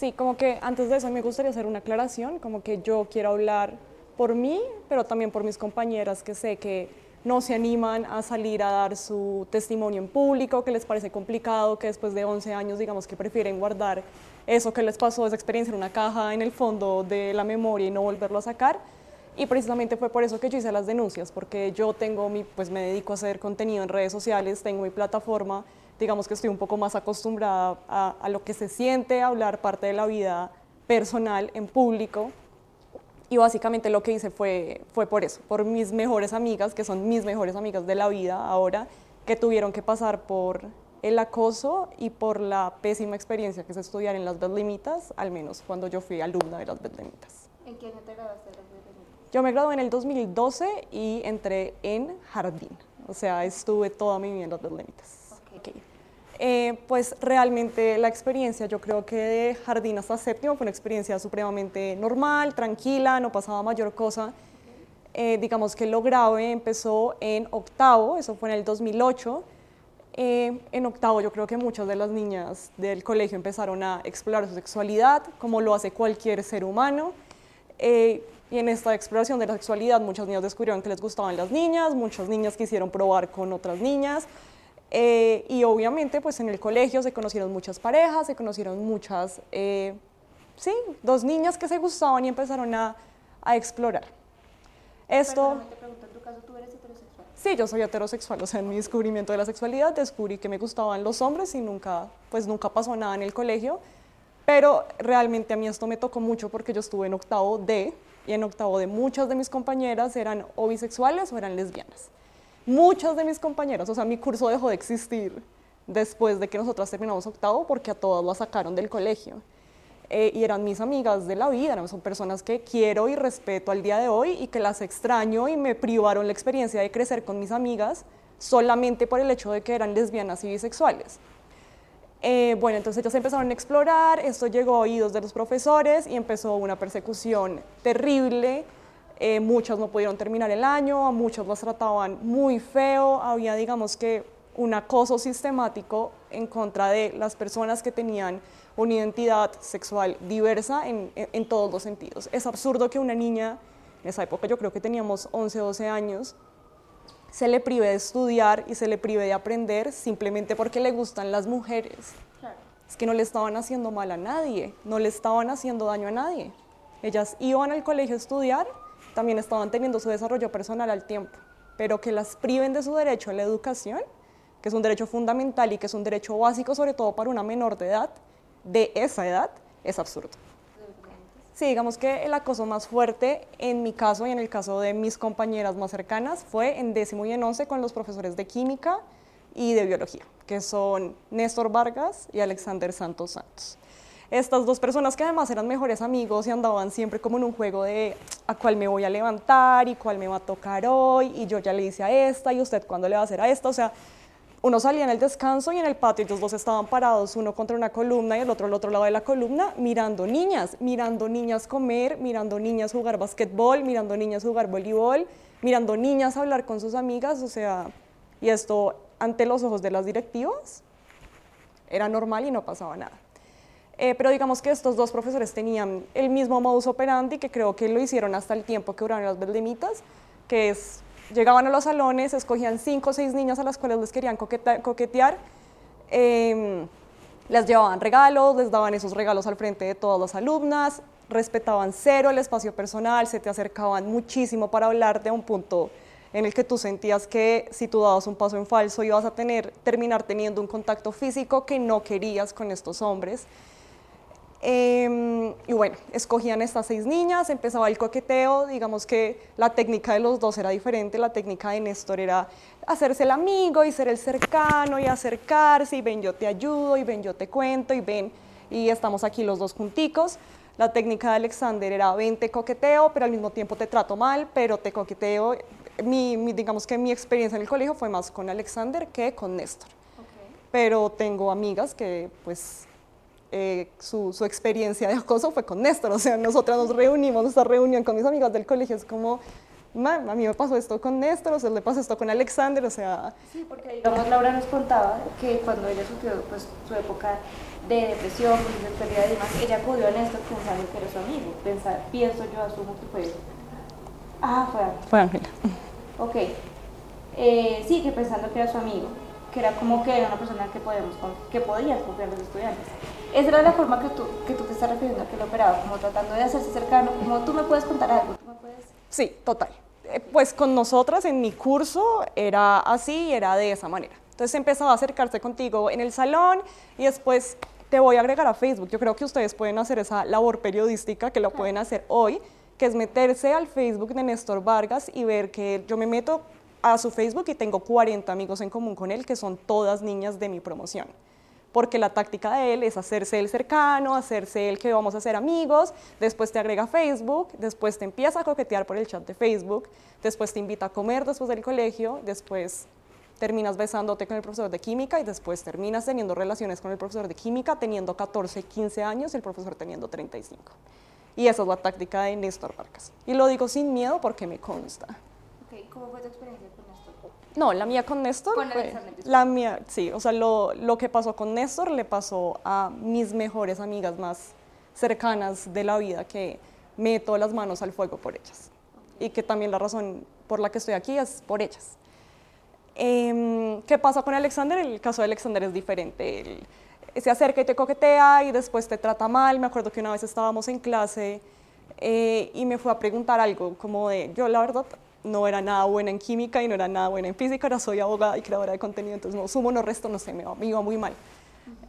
Sí, como que antes de eso me gustaría hacer una aclaración, como que yo quiero hablar por mí, pero también por mis compañeras que sé que no se animan a salir a dar su testimonio en público, que les parece complicado, que después de 11 años digamos que prefieren guardar eso que les pasó, esa experiencia en una caja en el fondo de la memoria y no volverlo a sacar. Y precisamente fue por eso que yo hice las denuncias, porque yo tengo mi, pues me dedico a hacer contenido en redes sociales, tengo mi plataforma, digamos que estoy un poco más acostumbrada a, a lo que se siente hablar parte de la vida personal en público. Y básicamente lo que hice fue, fue por eso, por mis mejores amigas, que son mis mejores amigas de la vida ahora, que tuvieron que pasar por el acoso y por la pésima experiencia que es estudiar en las Bedlimitas, al menos cuando yo fui alumna de las Bedlimitas. ¿En qué año te graduaste de las Bedlimitas? Yo me gradué en el 2012 y entré en jardín, o sea, estuve toda mi vida en las Bedlimitas. Eh, pues realmente la experiencia, yo creo que de jardín hasta séptimo fue una experiencia supremamente normal, tranquila, no pasaba mayor cosa. Eh, digamos que lo grave empezó en octavo, eso fue en el 2008. Eh, en octavo yo creo que muchas de las niñas del colegio empezaron a explorar su sexualidad, como lo hace cualquier ser humano. Y en esta exploración de la sexualidad muchas niñas descubrieron que les gustaban las niñas, muchas niñas quisieron probar con otras niñas. Eh, y obviamente pues en el colegio se conocieron muchas parejas, se conocieron muchas, eh, sí, dos niñas que se gustaban y empezaron a, a explorar. Esto... Perdóname, te pregunto, en tu caso, ¿tú eres heterosexual? Sí, yo soy heterosexual, o sea, en mi descubrimiento de la sexualidad descubrí que me gustaban los hombres y nunca, pues nunca pasó nada en el colegio, pero realmente a mí esto me tocó mucho porque yo estuve en octavo D y en octavo D muchas de mis compañeras eran o bisexuales o eran lesbianas. Muchas de mis compañeras, o sea, mi curso dejó de existir después de que nosotras terminamos octavo porque a todas las sacaron del colegio. Eh, y eran mis amigas de la vida, son personas que quiero y respeto al día de hoy y que las extraño y me privaron la experiencia de crecer con mis amigas solamente por el hecho de que eran lesbianas y bisexuales. Eh, bueno, entonces ellos empezaron a explorar, esto llegó a oídos de los profesores y empezó una persecución terrible. Eh, muchas no pudieron terminar el año, a muchas las trataban muy feo, había digamos que un acoso sistemático en contra de las personas que tenían una identidad sexual diversa en, en, en todos los sentidos. Es absurdo que una niña, en esa época yo creo que teníamos 11, 12 años, se le prive de estudiar y se le prive de aprender simplemente porque le gustan las mujeres. Claro. Es que no le estaban haciendo mal a nadie, no le estaban haciendo daño a nadie. Ellas iban al colegio a estudiar, también estaban teniendo su desarrollo personal al tiempo, pero que las priven de su derecho a la educación, que es un derecho fundamental y que es un derecho básico sobre todo para una menor de edad, de esa edad, es absurdo. Sí, digamos que el acoso más fuerte en mi caso y en el caso de mis compañeras más cercanas fue en décimo y en once con los profesores de química y de biología, que son Néstor Vargas y Alexander Santos Santos. Estas dos personas que además eran mejores amigos y andaban siempre como en un juego de a cuál me voy a levantar y cuál me va a tocar hoy y yo ya le hice a esta y usted cuándo le va a hacer a esta, o sea, uno salía en el descanso y en el patio los dos estaban parados, uno contra una columna y el otro al otro lado de la columna, mirando niñas, mirando niñas comer, mirando niñas jugar basquetbol, mirando niñas jugar voleibol, mirando niñas hablar con sus amigas, o sea, y esto ante los ojos de las directivas era normal y no pasaba nada. Eh, pero digamos que estos dos profesores tenían el mismo modus operandi, que creo que lo hicieron hasta el tiempo que duraron las beldemitas, que es Llegaban a los salones, escogían cinco o seis niñas a las cuales les querían coquetear, eh, les llevaban regalos, les daban esos regalos al frente de todas las alumnas, respetaban cero el espacio personal, se te acercaban muchísimo para hablarte a un punto en el que tú sentías que si tú dabas un paso en falso ibas a tener, terminar teniendo un contacto físico que no querías con estos hombres. Eh, y bueno, escogían estas seis niñas, empezaba el coqueteo, digamos que la técnica de los dos era diferente, la técnica de Néstor era hacerse el amigo y ser el cercano y acercarse y ven yo te ayudo y ven yo te cuento y ven y estamos aquí los dos junticos. La técnica de Alexander era ven te coqueteo, pero al mismo tiempo te trato mal, pero te coqueteo. Mi, mi, digamos que mi experiencia en el colegio fue más con Alexander que con Néstor. Okay. Pero tengo amigas que pues eh, su, su, experiencia de acoso fue con Néstor, o sea, nosotras nos reunimos, nuestra reunión con mis amigas del colegio es como, a mí me pasó esto con Néstor, o sea, le pasó esto con Alexander, o sea... Sí, porque digamos Laura nos contaba que cuando ella sufrió pues, su época de depresión, de y demás, ella acudió a Néstor pensando que era su amigo, pensar, pienso yo, asumo que fue... Ah, fue Ángela. Fue Ángela. Ok. Eh, sí, que pensando que era su amigo, que era como que era una persona que, podemos, que podías confiar los estudiantes. Esa era la forma que tú, que tú te estás refiriendo a que lo operaba, como tratando de hacerse cercano, como tú me puedes contar algo, tú me puedes... Sí, total. Eh, pues con nosotras en mi curso era así, era de esa manera. Entonces empezaba a acercarse contigo en el salón y después te voy a agregar a Facebook. Yo creo que ustedes pueden hacer esa labor periodística que lo pueden hacer hoy, que es meterse al Facebook de Néstor Vargas y ver que yo me meto a su Facebook y tengo 40 amigos en común con él, que son todas niñas de mi promoción porque la táctica de él es hacerse el cercano, hacerse el que vamos a ser amigos, después te agrega Facebook, después te empieza a coquetear por el chat de Facebook, después te invita a comer después del colegio, después terminas besándote con el profesor de química y después terminas teniendo relaciones con el profesor de química teniendo 14, 15 años y el profesor teniendo 35. Y esa es la táctica de Néstor Vargas. Y lo digo sin miedo porque me consta. ¿Cómo fue tu experiencia con no, la mía con Néstor. Con fue, la mía, sí, o sea, lo, lo, que pasó con Néstor le pasó a mis mejores amigas más cercanas de la vida que meto las manos al fuego por ellas. Y que también la razón por la que estoy aquí es por ellas. Em, ¿Qué pasa con Alexander? El caso de Alexander es diferente. Él se acerca y te coquetea y después te trata mal. Me acuerdo que una vez estábamos en clase eh, y me fue a preguntar algo como de, yo la verdad no era nada buena en química y no era nada buena en física, ahora soy abogada y creadora de contenido, entonces no sumo, no resto, no sé, me, iba muy mal.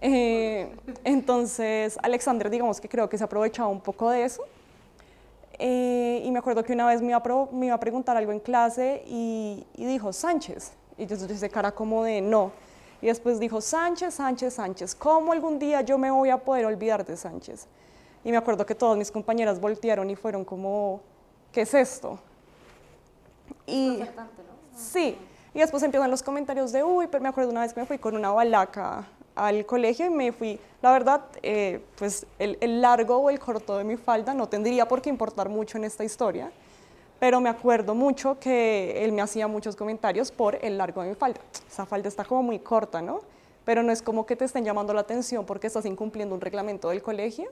Eh, entonces, Alexander, digamos que creo que se aprovechaba un poco de eso. Eh, y me acuerdo que una vez me iba, a, me iba a preguntar algo en clase y, dijo Sánchez. Y yo hice cara como de no. Y después dijo Sánchez, Sánchez, Sánchez. ¿Cómo algún día yo me voy a poder olvidar de Sánchez? Y me acuerdo que todas mis compañeras voltearon y fueron como, ¿qué es esto? Y, Sí, y después empiezan los comentarios de, uy, pero me acuerdo una vez que me fui con una balaca al colegio y me fui, la verdad, eh, pues el, el, largo o el corto de mi falda no tendría por qué importar mucho en esta historia, pero me acuerdo mucho que él me hacía muchos comentarios por el largo de mi falda. Esa falda está como muy corta, ¿no? Pero no es como que te estén llamando la atención porque estás incumpliendo un reglamento del colegio,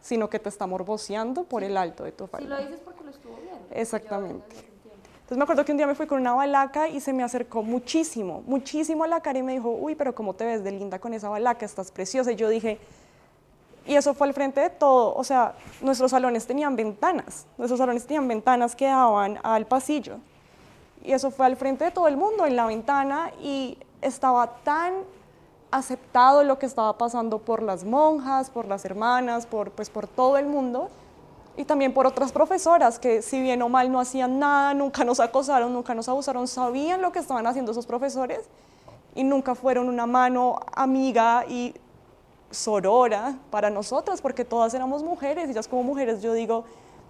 sino que te está morboceando por el alto de tu falda. Si lo dices porque lo estuvo viendo. Exactamente. Entonces me acuerdo que un día me fui con una balaca y se me acercó muchísimo, muchísimo a la cara y me dijo, uy, pero ¿cómo te ves de linda con esa balaca? Estás preciosa. Y yo dije, y eso fue al frente de todo. O sea, nuestros salones tenían ventanas, nuestros salones tenían ventanas que daban al pasillo. Y eso fue al frente de todo el mundo, en la ventana, y estaba tan aceptado lo que estaba pasando por las monjas, por las hermanas, por, pues, por todo el mundo, y también por otras profesoras que si bien o mal no hacían nada, nunca nos acosaron, nunca nos abusaron, sabían lo que estaban haciendo esos profesores y nunca fueron una mano amiga y sorora para nosotras, porque todas éramos mujeres, ellas como mujeres yo digo,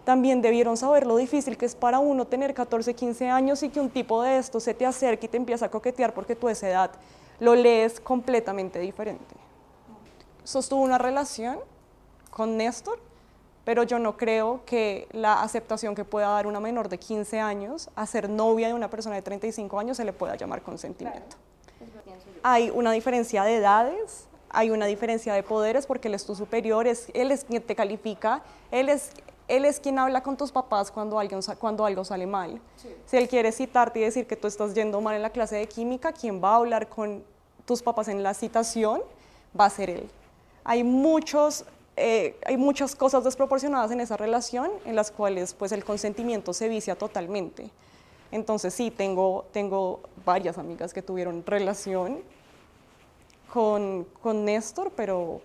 también debieron saber lo difícil que es para uno tener 14, 15 años y que un tipo de esto se te acerque y te empieza a coquetear porque tú a esa edad lo lees completamente diferente. Sostuvo una relación con Néstor pero yo no creo que la aceptación que pueda dar una menor de 15 años a ser novia de una persona de 35 años se le pueda llamar consentimiento. Hay una diferencia de edades, hay una diferencia de poderes porque él es tu superior, es, él es quien te califica, él es, él es quien habla con tus papás cuando, alguien, cuando algo sale mal. Si él quiere citarte y decir que tú estás yendo mal en la clase de química, quien va a hablar con tus papás en la citación va a ser él. Hay muchos eh, hay muchas cosas desproporcionadas en esa relación en las cuales pues el consentimiento se vicia totalmente. Entonces sí, tengo, tengo varias amigas que tuvieron relación con, con Néstor, pero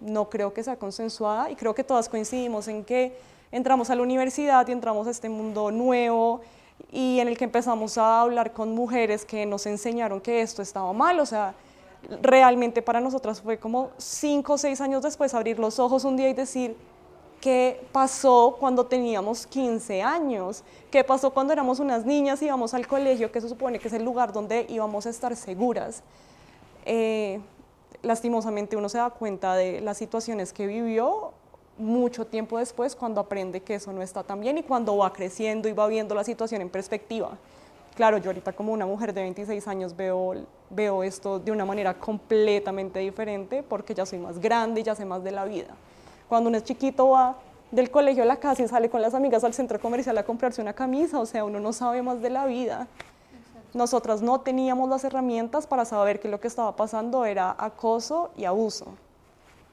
no creo que sea consensuada y creo que todas coincidimos en que entramos a la universidad y entramos a este mundo nuevo y en el que empezamos a hablar con mujeres que nos enseñaron que esto estaba mal, o sea, realmente para nosotras fue como cinco o seis años después abrir los ojos un día y decir, ¿qué pasó cuando teníamos 15 años? ¿Qué pasó cuando éramos unas niñas y íbamos al colegio, que se supone que es el lugar donde íbamos a estar seguras? Eh, lastimosamente uno se da cuenta de las situaciones que vivió mucho tiempo después cuando aprende que eso no está tan bien y cuando va creciendo y va viendo la situación en perspectiva. Claro, yo ahorita como una mujer de 26 años veo, veo esto de una manera completamente diferente porque ya soy más grande y ya sé más de la vida. Cuando uno es chiquito va del colegio a la casa y sale con las amigas al centro comercial a comprarse una camisa, o sea, uno no sabe más de la vida. Nosotras no teníamos las herramientas para saber que lo que estaba pasando era acoso y abuso.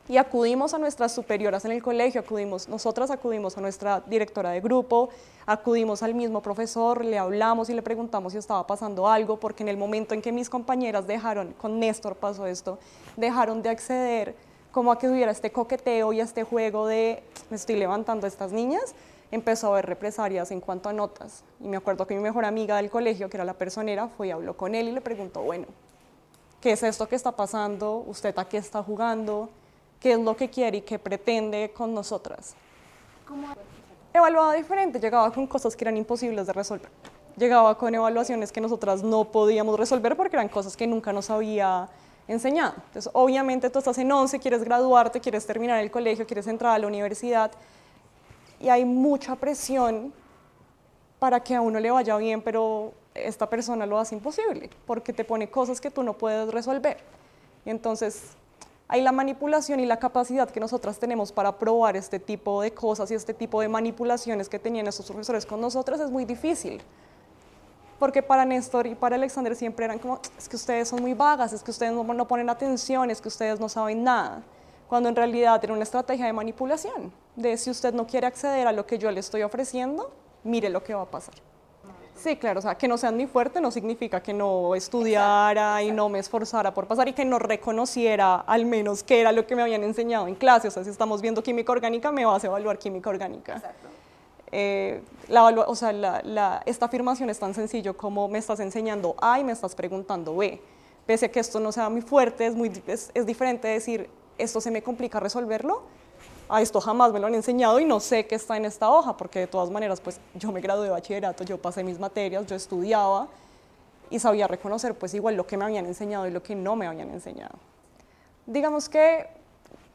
Y acudimos a nuestras superioras en el colegio, acudimos, nosotras acudimos a nuestra directora de grupo, acudimos al mismo profesor, le hablamos y le preguntamos si estaba pasando algo, porque en el momento en que mis compañeras dejaron, con Néstor pasó esto, dejaron de acceder como a que hubiera este coqueteo y este juego de me estoy levantando a estas niñas, empezó a haber represalias en cuanto a notas. Y me acuerdo que mi mejor amiga del colegio, que era la personera, fue y habló con él y le preguntó, bueno, ¿qué es esto que está pasando? ¿Usted a qué está jugando? Qué es lo que quiere y qué pretende con nosotras. ¿Cómo? Evaluaba diferente, llegaba con cosas que eran imposibles de resolver. Llegaba con evaluaciones que nosotras no podíamos resolver porque eran cosas que nunca nos había enseñado. Entonces, obviamente tú estás en 11, quieres graduarte, quieres terminar el colegio, quieres entrar a la universidad y hay mucha presión para que a uno le vaya bien, pero esta persona lo hace imposible porque te pone cosas que tú no puedes resolver. Y entonces hay la manipulación y la capacidad que nosotras tenemos para probar este tipo de cosas y este tipo de manipulaciones que tenían esos profesores con nosotras es muy difícil. Porque para Néstor y para Alexander siempre eran como, es que ustedes son muy vagas, es que ustedes no, no ponen atención, es que ustedes no saben nada. Cuando en realidad era una estrategia de manipulación, de si usted no quiere acceder a lo que yo le estoy ofreciendo, mire lo que va a pasar. Sí, claro, o sea, que no sean muy fuerte no significa que no estudiara y no me esforzara por pasar y que no reconociera al menos qué era lo que me habían enseñado en clase. O sea, si estamos viendo química orgánica, me vas a evaluar química orgánica. Exacto. Eh, la, o sea, la, esta afirmación es tan sencillo como me estás enseñando A y me estás preguntando B. Pese a que esto no sea muy fuerte, es, muy, es, es diferente decir, esto se me complica resolverlo, a esto jamás me lo han enseñado y no sé qué está en esta hoja, porque de todas maneras, pues yo me gradué de bachillerato, yo pasé mis materias, yo estudiaba y sabía reconocer pues igual lo que me habían enseñado y lo que no me habían enseñado. Digamos que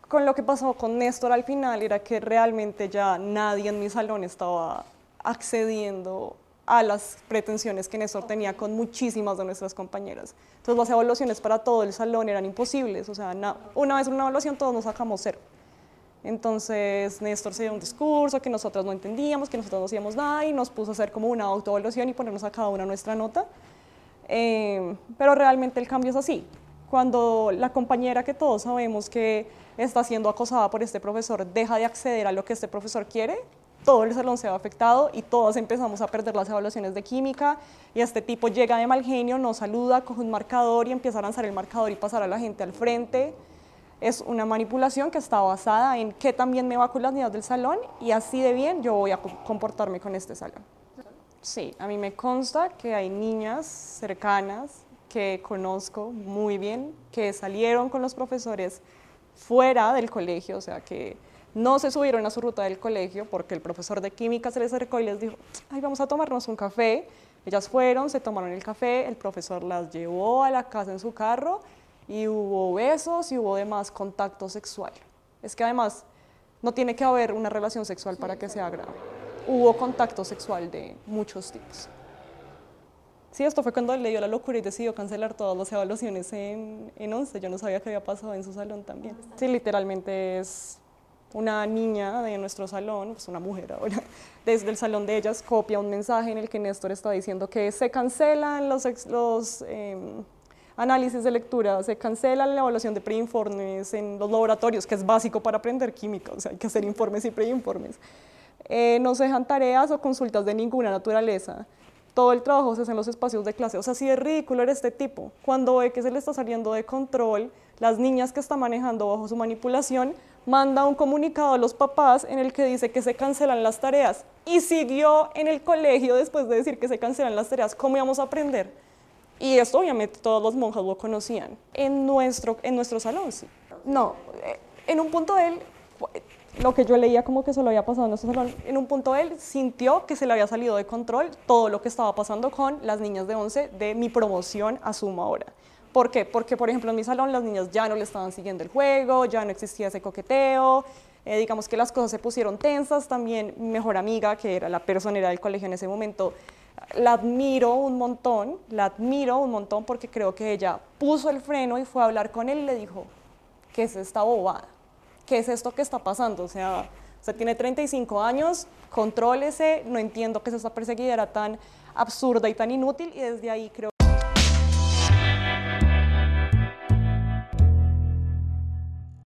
con lo que pasó con Néstor al final era que realmente ya nadie en mi salón estaba accediendo a las pretensiones que Néstor tenía con muchísimas de nuestras compañeras. Entonces las evaluaciones para todo el salón eran imposibles, o sea, una vez una evaluación todos nos sacamos cero. Entonces Néstor se dio un discurso que nosotros no entendíamos, que nosotros no hacíamos nada y nos puso a hacer como una autoevaluación y ponernos a cada una nuestra nota. Eh, pero realmente el cambio es así. Cuando la compañera que todos sabemos que está siendo acosada por este profesor deja de acceder a lo que este profesor quiere, todo el salón se va afectado y todos empezamos a perder las evaluaciones de química y este tipo llega de mal genio, nos saluda, coge un marcador y empieza a lanzar el marcador y pasar a la gente al frente es una manipulación que está basada en qué también me va con las niñas del salón y así de bien yo voy a comportarme con este salón. Sí, a mí me consta que hay niñas cercanas que conozco muy bien, que salieron con los profesores fuera del colegio, o sea, que no se subieron a su ruta del colegio porque el profesor de química se les acercó y les dijo, ay, vamos a tomarnos un café. Ellas fueron, se tomaron el café, el profesor las llevó a la casa en su carro y hubo besos y hubo demás contacto sexual. Es que además no tiene que haber una relación sexual para que sea grave. Hubo contacto sexual de muchos tipos. Sí, esto fue cuando le dio la locura y decidió cancelar todas las evaluaciones en, en 11. Yo no sabía qué había pasado en su salón también. Sí, literalmente es una niña de nuestro salón, pues una mujer ahora, desde el salón de ellas copia un mensaje en el que Néstor está diciendo que se cancelan los, los em, análisis de lectura, se cancela la evaluación de preinformes en los laboratorios, que es básico para aprender química, o sea, hay que hacer informes y preinformes. Eh, no se dejan tareas o consultas de ninguna naturaleza. Todo el trabajo se hace en los espacios de clase. O sea, si es ridículo era este tipo. Cuando ve que se le está saliendo de control, las niñas que está manejando bajo su manipulación manda un comunicado a los papás en el que dice que se cancelan las tareas. Y siguió en el colegio después de decir que se cancelan las tareas. ¿Cómo íbamos a aprender? Y esto obviamente todas las monjas lo conocían. En nuestro, en nuestro salón, sí. No, eh, en un punto él, lo que yo leía como que se lo había pasado en nuestro salón, en un punto él sintió que se le había salido de control todo lo que estaba pasando con las niñas de 11 de mi promoción a Suma ahora. ¿Por qué? Porque, por ejemplo, en mi salón las niñas ya no le estaban siguiendo el juego, ya no existía ese coqueteo, Eh, digamos que las cosas se pusieron tensas, también mi mejor amiga, que era la personera del colegio en ese momento, la admiro un montón, la admiro un montón porque creo que ella puso el freno y fue a hablar con él y le dijo, ¿qué es esta bobada? ¿Qué es esto que está pasando? O sea, usted tiene 35 años, contrólese, no entiendo que es esta perseguidera tan absurda y tan inútil y desde ahí creo